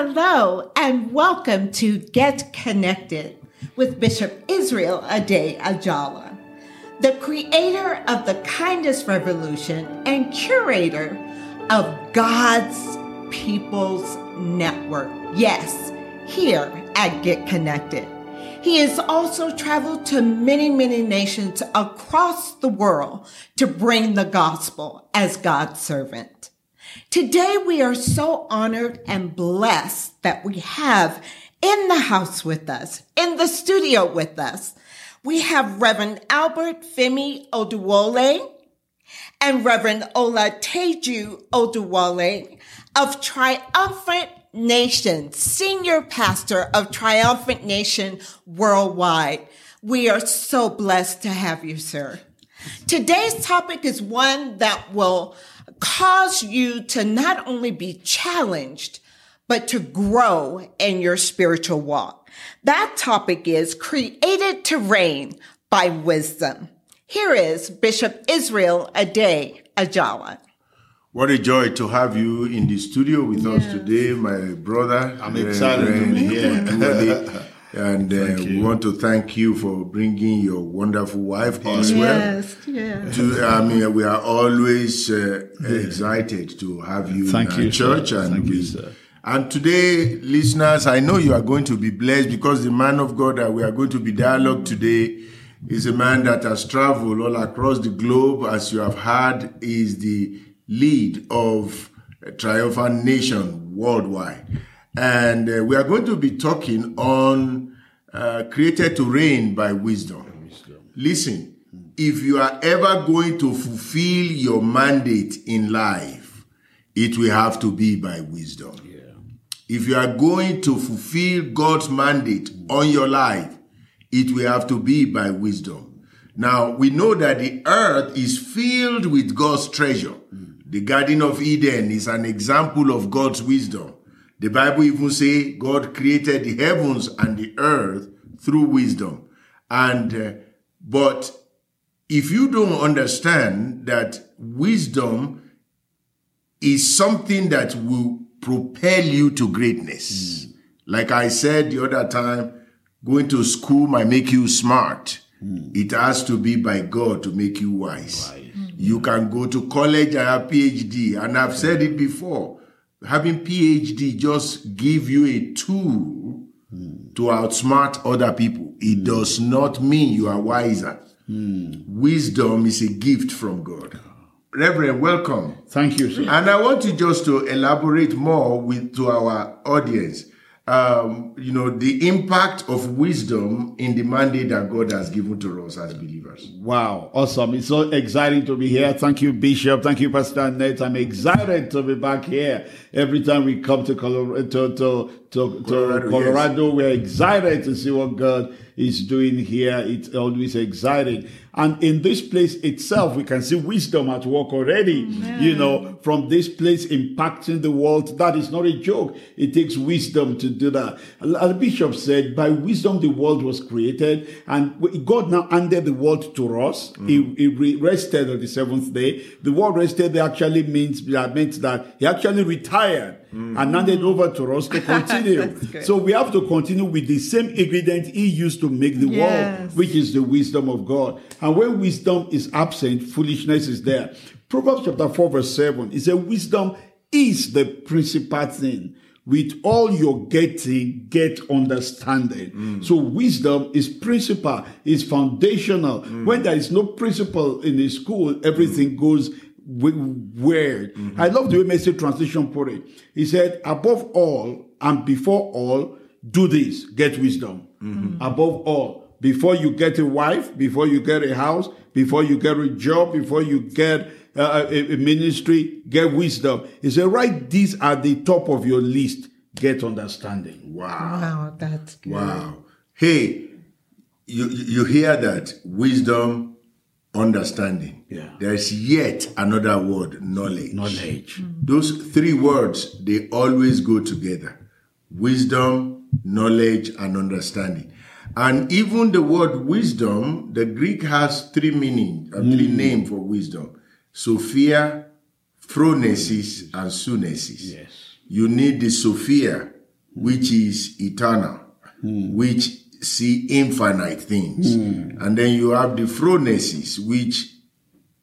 Hello and welcome to Get Connected with Bishop Israel Ade Ajala, the creator of the Kindness Revolution and curator of God's People's Network. Yes, here at Get Connected. He has also traveled to many, many nations across the world to bring the gospel as God's servant. Today we are so honored and blessed that we have in the house with us, in the studio with us, we have Reverend Albert Femi Oduwole and Reverend Ola Olateju Oduwole of Triumphant Nation, Senior Pastor of Triumphant Nation Worldwide. We are so blessed to have you, sir. Today's topic is one that will cause you to not only be challenged, but to grow in your spiritual walk. That topic is created to reign by wisdom. Here is Bishop Israel Ade Ajala. What a joy to have you in the studio with yes. us today, my brother. I'm excited to be here. And uh, we want to thank you for bringing your wonderful wife as well. Yes, yes. To, I mean, we are always uh, excited to have you thank in you, church. Sir. And thank we, you, sir. And today, listeners, I know you are going to be blessed because the man of God that we are going to be dialogue today is a man that has traveled all across the globe. As you have heard, is the lead of a Triumphant Nation worldwide. And uh, we are going to be talking on uh, created to reign by wisdom. Listen, if you are ever going to fulfill your mandate in life, it will have to be by wisdom. Yeah. If you are going to fulfill God's mandate on your life, it will have to be by wisdom. Now, we know that the earth is filled with God's treasure. The Garden of Eden is an example of God's wisdom. The Bible even say God created the heavens and the earth through wisdom. And, uh, but if you don't understand that wisdom is something that will propel you to greatness. Mm. Like I said the other time, going to school might make you smart. Mm. It has to be by God to make you wise. Right. You can go to college and have PhD. And I've said it before. Having PhD just give you a tool mm. to outsmart other people. It does not mean you are wiser. Wisdom is a gift from God. Reverend, welcome. Thank you, sir. And I want you just to elaborate more with to our audience. Um, you know, the impact of wisdom in the mandate that God has given to us as believers. Wow, awesome. It's so exciting to be here. Thank you, Bishop. Thank you, Pastor Annette. I'm excited to be back here. Every time we come to Colorado, to, to, to, Colorado, Colorado yes. we're excited to see what God is doing here. It's always exciting. And in this place itself, we can see wisdom at work already. You know, from this place impacting the world. That is not a joke. It takes wisdom to do that. As Bishop said, by wisdom the world was created, and God now handed the world to us. Mm. He, he rested on the seventh day. The word rested actually means that meant that he actually retired mm. and handed over to us to continue. good. so we have to continue with the same ingredient he used to make the Yes. world, which is the wisdom of God. And when wisdom is absent, foolishness is there. Proverbs chapter 4, verse 7, it says, Wisdom is the principal thing. With all you're getting, get understanding. Mm. So wisdom is principal, is foundational. Mm. When there is no principle in the school, everything mm. goes w- weird. Mm-hmm. I love the way Message Translation put it. He said, above all and before all, do this, get wisdom. Above all, before you get a wife, before you get a house, before you get a job, before you get uh, a, a ministry, get wisdom. He said, right, these are the top of your list. Get understanding. Wow. Wow, that's good. Wow. Hey, you you hear that? Wisdom, understanding. Yeah. There's yet another word, knowledge. Knowledge. Those three words, they always go together. Wisdom, knowledge, and understanding. And even the word wisdom, the Greek has three meaning, uh, three names for wisdom. Sophia, phronesis, and sunesis. Yes. You need the Sophia, which is eternal, which see infinite things. And then you have the phronesis, which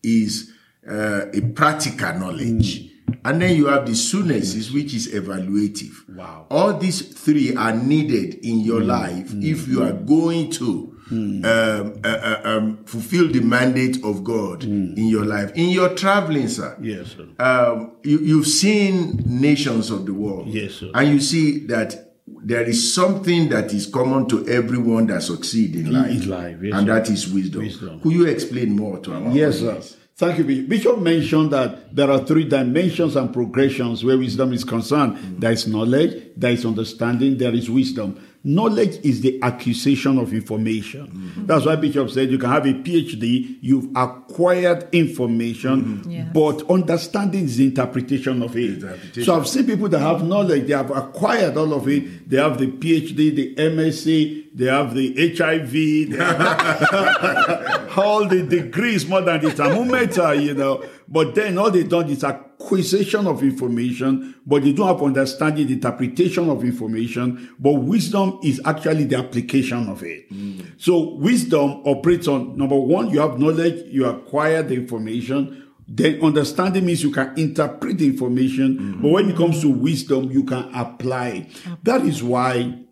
is uh, a practical knowledge. And then you have the sunesis, which is evaluative. Wow. All these three are needed in your life if you are going to um, uh, uh, um, fulfill the mandate of God in your life. In your traveling, sir, Yes, sir. um, you, you've seen nations of the world. Yes, sir. And you see that there is something that is common to everyone that succeed in life. life, yes, and sir. that is wisdom. Wisdom. Could you explain more to our Yes, sir. Thank you, Bishop. Bishop mentioned that there are three dimensions and progressions where wisdom is concerned. There is knowledge, there is understanding, there is wisdom. Knowledge is the acquisition of information. Mm-hmm. That's why Bishop said you can have a PhD, you've acquired information, mm-hmm. Yes. but understanding is the interpretation of it. Interpretation. So I've seen people that have knowledge, they have acquired all of it. They have the PhD, the MSc, they have the HIV, they have all the degrees more than the thermometer, you know. But then all they done is acquisition of information, but they don't have understanding, the interpretation of information. But wisdom is actually the application of it. Mm. So wisdom operates on number one, you have knowledge, you acquire the information. Then understanding means you can interpret the information, mm-hmm. but when it comes to wisdom, you can apply. That is why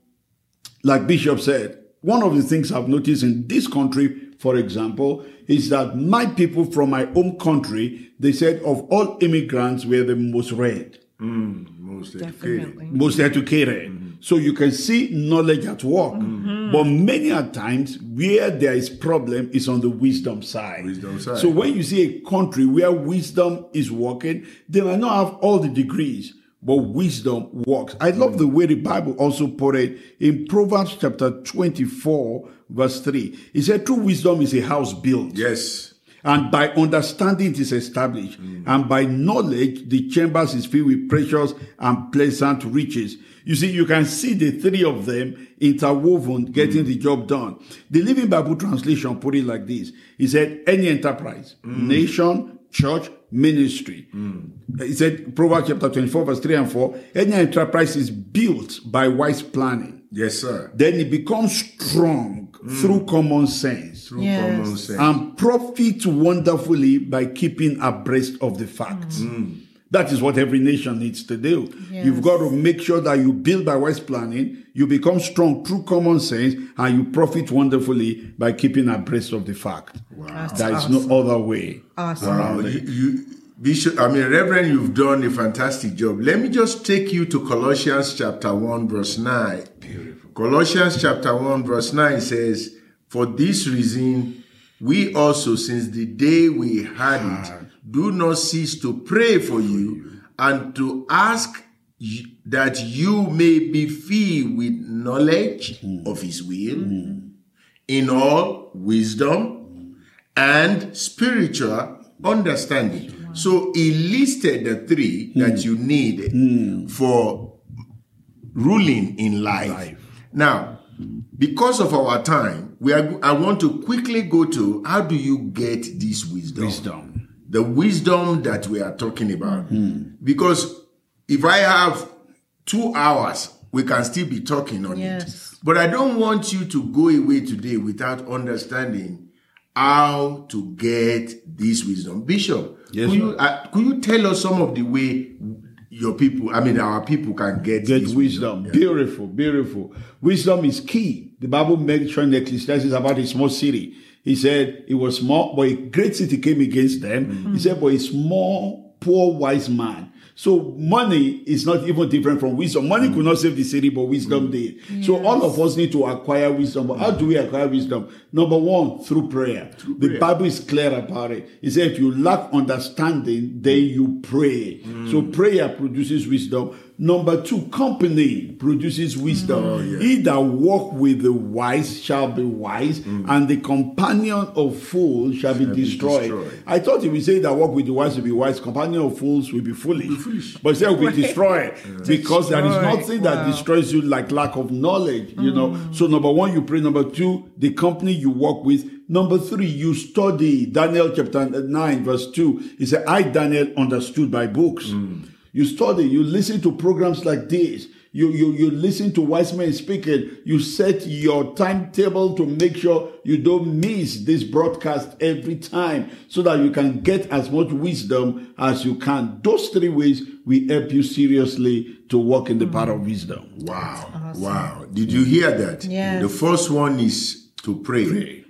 like Bishop said, one of the things I've noticed in this country, for example, is that my people from my home country, they said of all immigrants, we're the most read, mm, Most educated. Most educated. Mm-hmm. So you can see knowledge at work. Mm-hmm. But many a times where there is problem is on the wisdom side. Wisdom side. So when you see a country where wisdom is working, they might not have all the degrees, but wisdom works. I love mm. the way the Bible also put it in Proverbs chapter 24, verse 3. He said, True wisdom is a house built. Yes. And by understanding it is established. Mm. And by knowledge, the chambers is filled with precious and pleasant riches. You see, you can see the three of them interwoven, mm. getting the job done. The Living Bible translation put it like this. He said, any enterprise, mm. nation, church, ministry. He said, Proverbs chapter 24, verse 3 and 4, any enterprise is built by wise planning. Yes, sir. Then it becomes strong through common sense Through Yes. common sense. and profit wonderfully by keeping abreast of the facts. Mm. Mm. That is what every nation needs to do. Yes. You've got to make sure that you build by wise planning, you become strong through common sense, and you profit wonderfully by keeping abreast of the fact. That's There is awesome. no other way. Awesome. Wow, you, you, Bishop, I mean, Reverend, you've done a fantastic job. Let me just take you to Colossians chapter 1, verse 9. Colossians chapter 1, verse 9 says, For this reason, we also, since the day we had it, do not cease to pray for you and to ask that you may be filled with knowledge of his will in all wisdom and spiritual understanding. So he listed the three that you need for ruling in life. Now, because of our time, we are, I want to quickly go to how do you get this wisdom? Wisdom. The wisdom that we are talking about. Because if I have two hours, we can still be talking on Yes. it. But I don't want you to go away today without understanding how to get this wisdom. Bishop, Yes, could, you, sir. uh, could you tell us some of the way your people, I mean, our people can get, Get wisdom. Beautiful, beautiful. Wisdom is key. The Bible mentioned Ecclesiastes about a small city. He said it was small, but a great city came against them. He mm. said, but a small, poor, wise man. So money is not even different from wisdom. Money could not save the city, but wisdom did. So all of us need to acquire wisdom. But how do we acquire wisdom? Number one, through prayer. the Bible is clear about it. It says if you lack understanding, then you pray. Mm. So prayer produces wisdom. Number two, company produces wisdom. Mm. Oh, he that walk with the wise shall be wise, mm. and the companion of fools shall be destroyed. destroyed. I thought if we say that walk with the wise will be wise, companion of fools will be foolish. But it said will be destroyed because there is Destroyed. nothing that destroys you like lack of knowledge. You know. Mm. So number one, you pray. Number two, the company you work with. Number three, you study. Daniel chapter nine, verse two. He said, "I Daniel understood by books." You study. You listen to programs like this. You, you, you listen to wise men speaking. You set your timetable to make sure you don't miss this broadcast every time so that you can get as much wisdom as you can. Those three ways will help you seriously to walk in the path of wisdom. Wow. Wow. Did you hear that? Yes. The first one is to pray. Pray.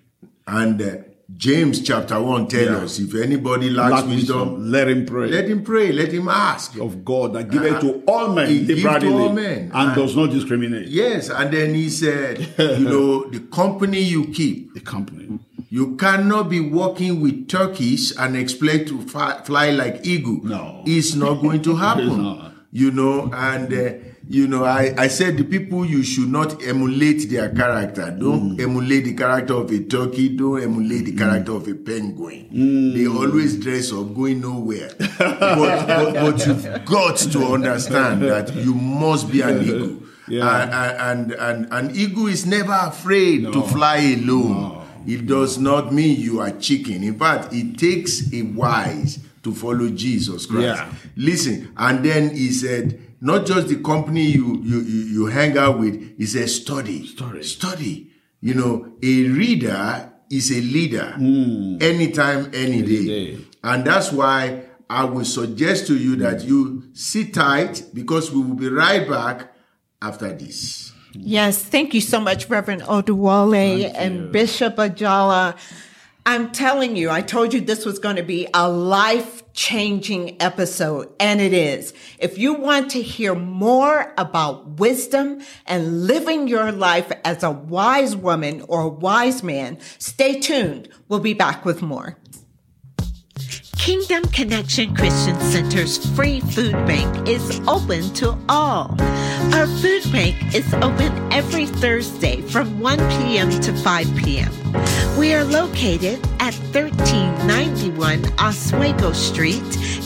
And uh, James chapter 1 tells Yeah. us if anybody lacks Lack wisdom, wisdom, let him pray. let him pray, let him ask. of God that giveth to all men He give it to all men. and Ah. does not discriminate. Yes, and then he said, you know, the company you keep, The company. you cannot be working with turkeys and expect to fly, fly like eagle. No. It's not going to happen. You know, and uh, you know, I, I said the people you should not emulate their character. Don't mm. emulate the character of a turkey. Don't emulate the mm. character of a penguin. Mm. They always dress up, going nowhere. but, but, but you've got to understand that you must be an eagle. Yeah. And, and, and an eagle is never afraid to fly alone. It does not mean you are chicken. In fact, it takes a wise to follow Jesus Christ. Yeah. Listen, and then he said, not just the company you you you, you hang out with, he a study. Study. Study. You know, a reader is a leader hmm. anytime, any, day. day. And that's why I will suggest to you that you sit tight because we will be right back after this. Yes, thank you so much, Reverend Oduwole and Bishop Ajala. I'm telling you, I told you this was going to be a life changing episode, and it is. If you want to hear more about wisdom and living your life as a wise woman or a wise man, stay tuned. We'll be back with more. Kingdom Connection Christian Center's free food bank is open to all. Our food bank is open every Thursday from 1 p.m. to 5 p.m. We are located at 1391 Oswego Street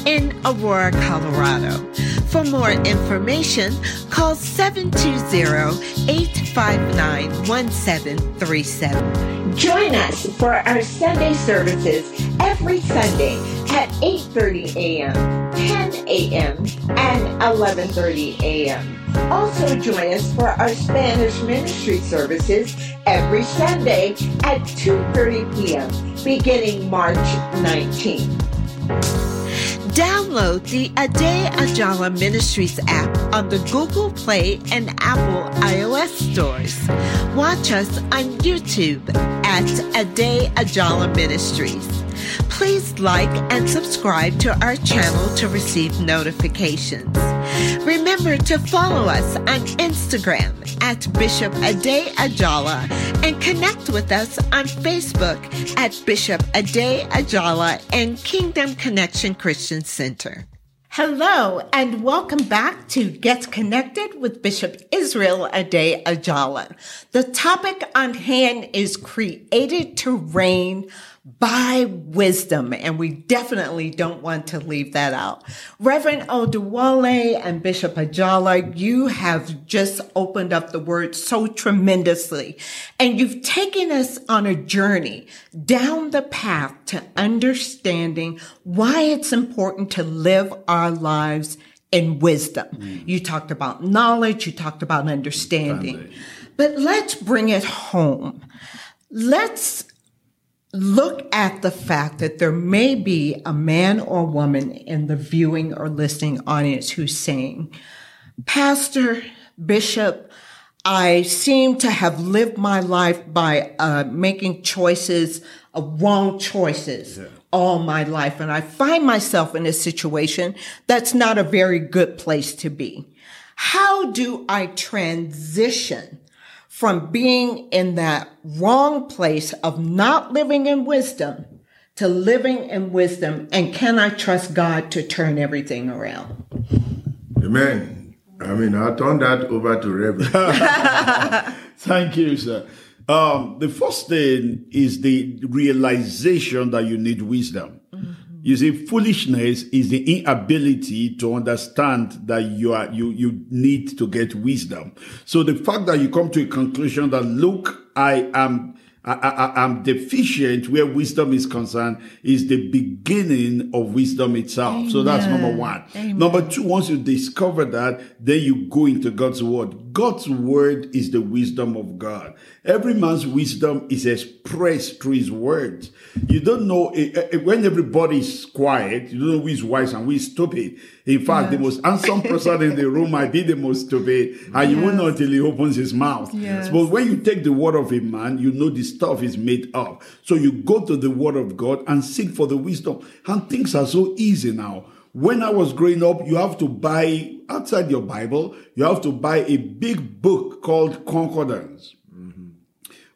in Aurora, Colorado. For more information, call 720-859-1737. Join us for our Sunday services every Sunday at 8:30 a.m., 10 a.m., and 11:30 a.m. Also join us for our Spanish ministry services every Sunday at 2:30 p.m. beginning March 19th. Download the Ade Ajala Ministries app on the Google Play and Apple iOS stores. Watch us on YouTube at Ade Ajala Ministries. Please like and subscribe to our channel to receive notifications. Remember to follow us on Instagram at Bishop Ade Ajala and connect with us on Facebook at Bishop Ade Ajala and Kingdom Connection Christian Center. Hello, and welcome back to Get Connected with Bishop Israel Ade Ajala. The topic on hand is created to reign by wisdom, and we definitely don't want to leave that out. Reverend Oduwole and Bishop Ajala, you have just opened up the word so tremendously, and you've taken us on a journey down the path to understanding why it's important to live our lives in wisdom. Mm. You talked about knowledge, you talked about understanding. But let's bring it home. Let's look at the fact that there may be a man or woman in the viewing or listening audience who's saying, Pastor, Bishop, I seem to have lived my life by uh, making choices, uh, wrong choices all my life. And I find myself in a situation that's not a very good place to be. How do I transition from being in that wrong place of not living in wisdom to living in wisdom? And can I trust God to turn everything around? Amen. I mean, I'll turn that over to Reverend. Thank you, sir. Um, the first thing is the realization that you need wisdom. You see, foolishness is the inability to understand that you are you you need to get wisdom. So the fact that you come to a conclusion that look, I am I, I, am deficient where wisdom is concerned is the beginning of wisdom itself. Amen. So that's number one. Amen. Number two, once you discover that, then you go into God's word. God's word is the wisdom of God. Every man's wisdom is expressed through his words. You don't know eh, eh, eh, when everybody is quiet, you don't know who is wise and who is stupid. In fact, yes. the most handsome person in the room might be the most stupid, and yes. you won't know until he opens his mouth. Yes. But when you take the word of a man, you know the stuff is made up. So you go to the word of God and seek for the wisdom. And things are so easy now. When I was growing up, you have to buy outside your Bible, you have to buy a big book called Concordance. Mm-hmm.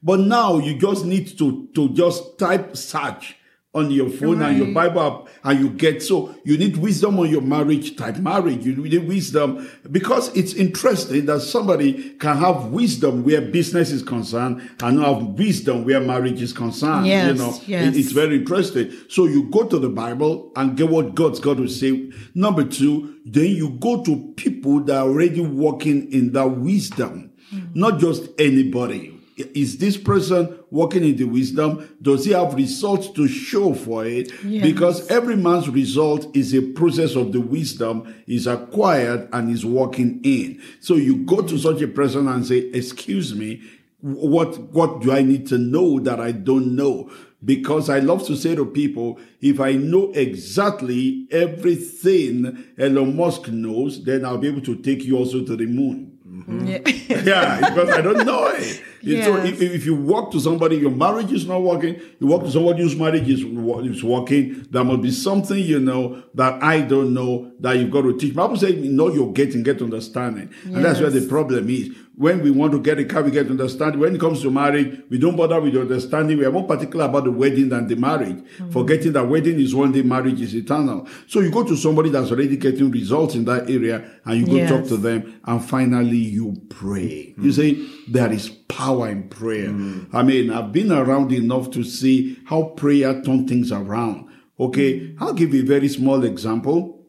But now you just need to, to just type search on your phone right. and your Bible app and you get so you need wisdom on your marriage type marriage. You need wisdom because it's interesting that somebody can have wisdom where business is concerned and have wisdom where marriage is concerned. Yes, you know, yes. It, it's very interesting. So you go to the Bible and get what God's got to say. Number two, then you go to people that are already working in that wisdom, mm-hmm. not just anybody is this person walking in the wisdom? Does he have results to show for it? Yes. Because every man's result is a process of the wisdom is acquired and is walking in. So you go to such a person and say, excuse me, what, what do I need to know that I don't know? Because I love to say to people, if I know exactly everything Elon Musk knows, then I'll be able to take you also to the moon. Mm-hmm. Yeah. yeah, because I don't know it. Yes. So if, if you walk to somebody, your marriage is not working, you walk to somebody whose marriage is, is working, there must be something you know that I don't know that you've got to teach. Bible says, know you're getting, get understanding. Yes. And that's where the problem is when we want to get a car, we get to understand. When it comes to marriage, we don't bother with the understanding. We are more particular about the wedding than the marriage, mm-hmm. forgetting that wedding is one day, marriage is eternal. So you go to somebody that's already getting results in that area and you go yes. talk to them and finally you pray. Mm-hmm. You see, there is power in prayer. Mm-hmm. I mean, I've been around enough to see how prayer turns things around. Okay. I'll give you a very small example.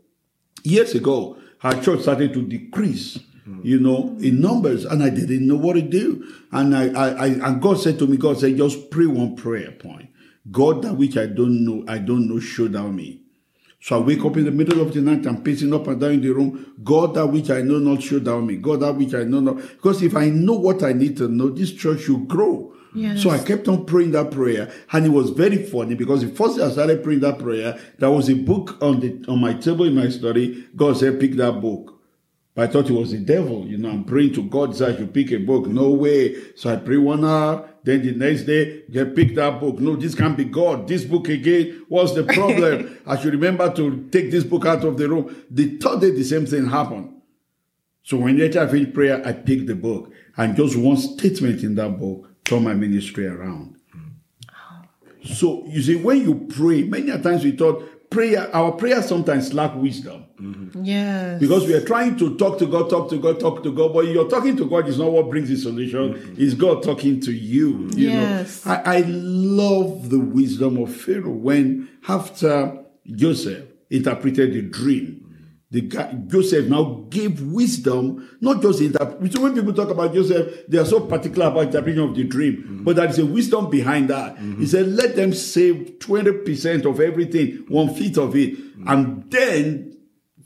Years ago, our church started to decrease Mm-hmm. you know, in numbers, and I didn't know what to do. And I, I, I, and God said to me, God said, just pray one prayer point. God, that which I don't know, I don't know, show down me. So I wake up in the middle of the night, I'm pacing up and down in the room. God, that which I know not, show down me. God, that which I know not. Because if I know what I need to know, this church should grow. Yes. So I kept on praying that prayer, and it was very funny because the first day I started praying that prayer, there was a book on the on my table in my study. God said, "Pick that book." But I thought it was the devil. You know, I'm praying to God so I should pick a book. No way. So I pray one hour. Then the next day, get pick that book. No, this can't be God. This book again. What's the problem? I should remember to take this book out of the room. The third day, the same thing happened. So when later I finished prayer, I picked the book. And just one statement in that book turned my ministry around. Hmm. So you see, when you pray, many times we thought prayer, our prayer sometimes lack wisdom. Mm-hmm. Yes. Because we are trying to talk to God, talk to God, talk to God, but you're talking to God is not what brings the solution. Mm-hmm. It's God talking to you. you yes. Know? I, I love the wisdom of Pharaoh when after Joseph interpreted the dream, the guy, Joseph now gave wisdom, not just interpret. So when people talk about Joseph, they are so particular about interpretation of the dream, mm-hmm. but there is a wisdom behind that. Mm-hmm. He said, let them save 20% of everything, one fifth of it. Mm-hmm. And then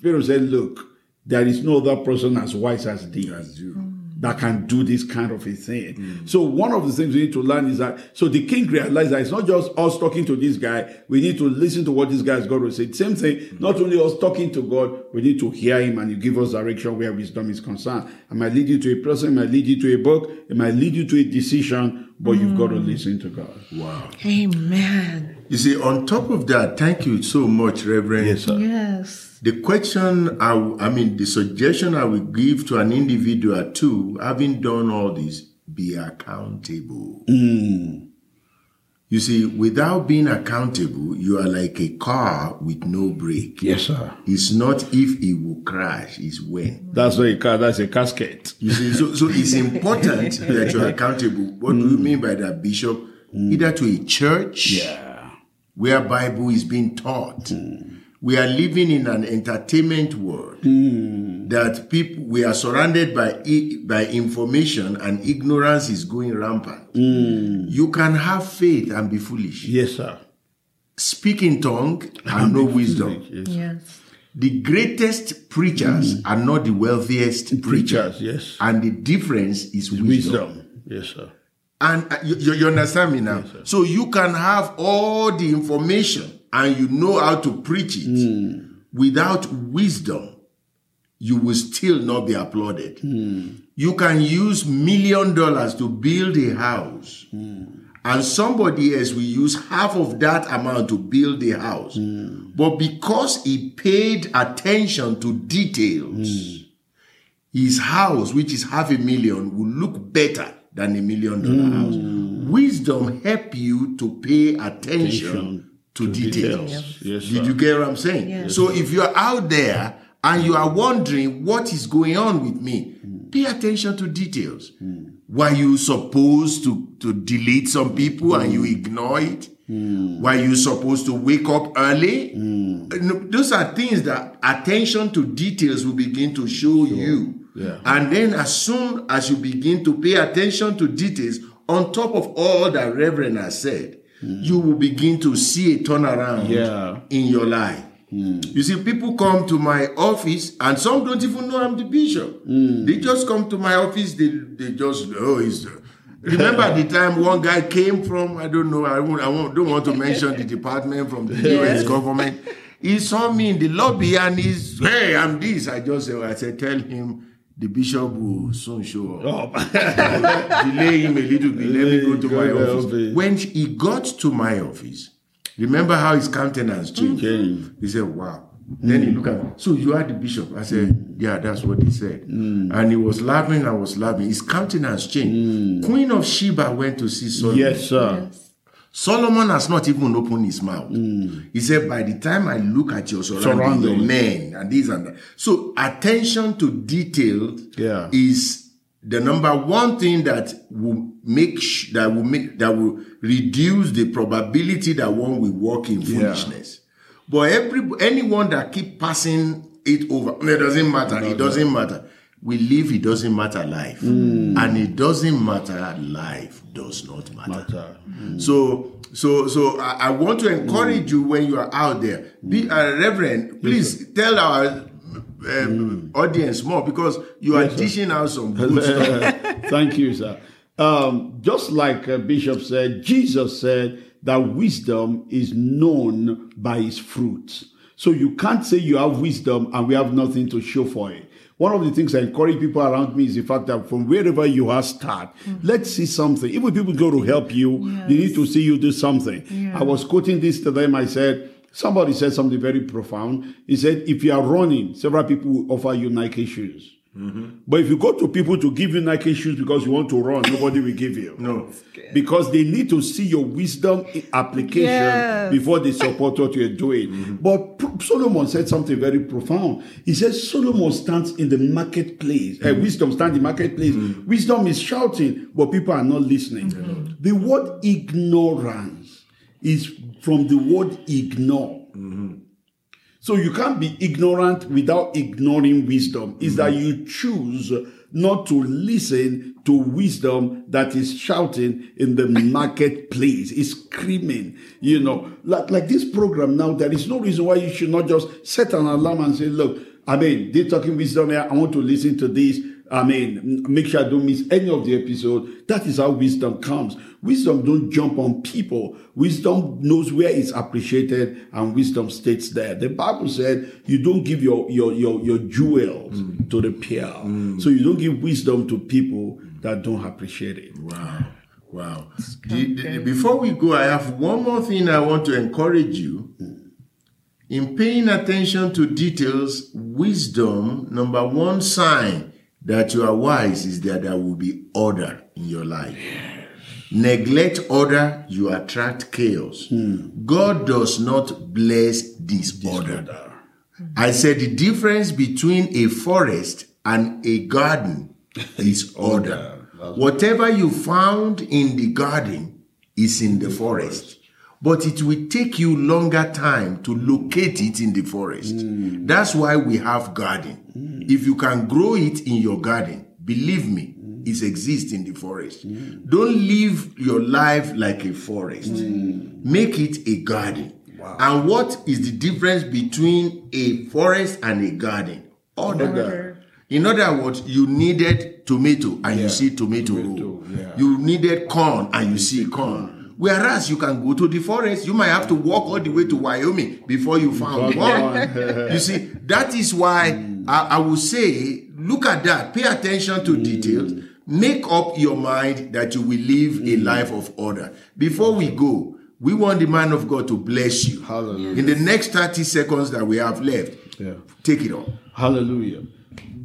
Pharaoh said, look, there is no other person as wise as thee. As you. that can do this kind of a thing. So one of the things we need to learn is that so the king realized that it's not just us talking to this guy. We need to listen to what this guy has got to say. Same thing. Not only us talking to God, we need to hear Him and He give us direction where wisdom is concerned. It might lead you to a person. It might lead you to a book. It might lead you to a decision. But you've got to listen to God. Wow. Amen. You see, on top of that, thank you so much, Reverend. Yes, sir. Yes. The question, I mean, the suggestion I would give to an individual too, having done all this, be accountable. Mm. You see, without being accountable, you are like a car with no brake. Yes, sir. It's not if it will crash, it's when. That's what a car. That's a casket. You see, so, so it's important that you're accountable. What do you mm. mean by that, Bishop? Either to a church Yeah. where Bible is being taught. Mm. We are living in an entertainment world mm. That people we are surrounded by by information and ignorance is going rampant. Hmm. You can have faith and be foolish. Yes, sir. Speak in tongue and no wisdom. Yes. Yes. The greatest preachers hmm. are not the wealthiest preachers. Preachers. Yes. And the difference is wisdom. Wisdom. Yes, sir. And uh, you, you you understand me now? so you can have all the information and you know how to preach it. Hmm. Without wisdom, you will still not be applauded. Hmm. You can use million dollars to build a house. Hmm. And somebody else will use half of that amount to build a house. Hmm. But because he paid attention to details, his house, which is half a million, will look better than a million dollar house. Wisdom help you to pay attention to, details. Yes, Did you get what I'm saying? So if you're out there and you are wondering what is going on with me, hmm. pay attention to details. Hmm. Were you supposed to, to delete some people and you hmm. ignore it? Were you supposed to wake up early? Uh, no, Those are things that attention to details will begin to show you. Yeah. And then as soon as you begin to pay attention to details, on top of all that Reverend has said, you will begin to see a turnaround Yeah. in your life. You see, people come to my office and some don't even know I'm the bishop. They just come to my office, they, they just, oh, he's. Remember the time one guy came from, I don't know, I, won't, I won't, don't want to mention the department from the US government. He saw me in the lobby and he's, hey, I'm this. I just said, I said, tell him the bishop will soon show up. Delay him a little bit. Let me go to my to the office. office. When he got to my office, remember how his countenance changed? Mm. Changed. He said, Wow. Then he mm. looked at me. So you are the bishop. I said, mm. Yeah, that's what he said. And he was laughing, I was laughing. His countenance changed. Queen of Sheba went to see Solomon. Yes, sir. Solomon has not even opened his mouth. He said, By the time I look at your surroundings, your men and this and that. So attention to detail Yeah. is the number one thing that will make sh- that will make that will reduce the probability that one will walk in foolishness. But every anyone that keep passing it over, it doesn't matter. It doesn't matter. We live. It doesn't matter. Life, and it doesn't matter. Life does not matter. So, so, so I, I want to encourage you when you are out there. Be a reverend. Please tell our um, audience more because you are dishing out some good stuff. Thank you, sir. Um, just like uh, Bishop said, Jesus said that wisdom is known by its fruits. So you can't say you have wisdom and we have nothing to show for it. One of the things I encourage people around me is the fact that from wherever you are, start. Let's see something. Even people go to help you, they need to see you do something. I was quoting this to them. I said, somebody said something very profound. He said, if you are running, several people will offer you Nike shoes. Mm-hmm. But if you go to people to give you Nike shoes because you want to run, nobody will give you. No. Because they need to see your wisdom in application Yes. before they support what you're doing. Mm-hmm. But Solomon said something very profound. He says Solomon stands in the marketplace. Uh, wisdom stands in the marketplace. Wisdom is shouting, but people are not listening. The word ignorance is from the word ignore. Mm-hmm. So you can't be ignorant without ignoring wisdom. Is mm-hmm. that you choose not to listen to wisdom that is shouting in the marketplace, is screaming. You know, like like this program now. There is no reason why you should not just set an alarm and say, "Look, I mean, they're talking wisdom here. I want to listen to this." I mean, make sure I don't miss any of the episode. That is how wisdom comes. Wisdom don't jump on people. Wisdom knows where it's appreciated and wisdom stays there. The Bible said you don't give your, your, your, your jewels mm. to the pearl. Mm. So you don't give wisdom to people that don't appreciate it. Wow. Wow. The, the, before we go, I have one more thing I want to encourage you. In paying attention to details, wisdom, number one sign that you are wise is that there will be order in your life. Neglect order, you attract chaos. Hmm. God does not bless disorder. disorder. I said the difference between a forest and a garden is order. Whatever you found in the garden is in the forest. But it will take you longer time to locate it in the forest. Mm. That's why we have garden. Mm. If you can grow it in your garden, believe me, mm. it exists in the forest. Mm. Don't live your life like a forest. Mm. Make it a garden. Wow. And what is the difference between a forest and a garden? Order. Order. In other words, you needed tomato and yeah. you see tomato. tomato yeah. You needed corn and you see corn. Whereas you can go to the forest, you might have to walk all the way to Wyoming before you found one. you see, that is why mm. I, I would say, look at that, pay attention to mm. details, make up your mind that you will live mm. a life of order. Before we go, we want the man of God to bless you. Hallelujah. In the next 30 seconds that we have left, yeah. take it on. Hallelujah.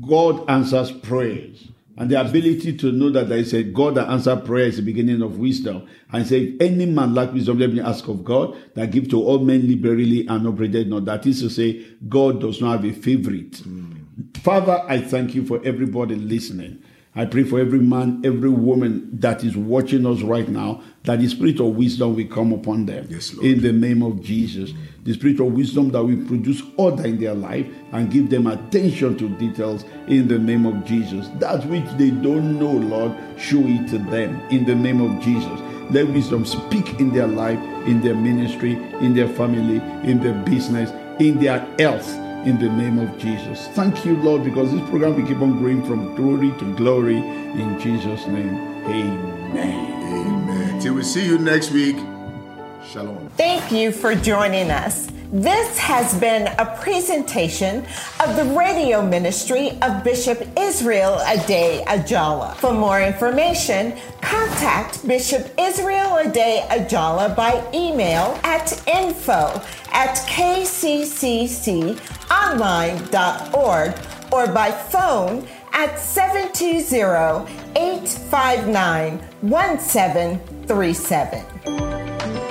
God answers prayers. And the ability to know that there is a God that answers prayer is the beginning of wisdom. And say, if any man lack wisdom, let me ask of God that give to all men liberally and upbraided not. That is to say, God does not have a favorite. Mm. Father, I thank you for everybody listening. I pray for every man, every woman that is watching us right now, that the spirit of wisdom will come upon them. Yes, in the name of Jesus. Mm. The spirit of wisdom that will produce order in their life and give them attention to details in the name of Jesus. That which they don't know, Lord, show it to them in the name of Jesus. Let wisdom speak in their life, in their ministry, in their family, in their business, in their health in the name of Jesus. Thank you, Lord, because this program will keep on growing from glory to glory in Jesus' name. Amen. Amen. Till we see you next week. Shalom. Thank you for joining us. This has been a presentation of the radio ministry of Bishop Israel Ade Ajala. For more information, contact Bishop Israel Ade Ajala by email at info at kccconline.org or by phone at 720 859 1737.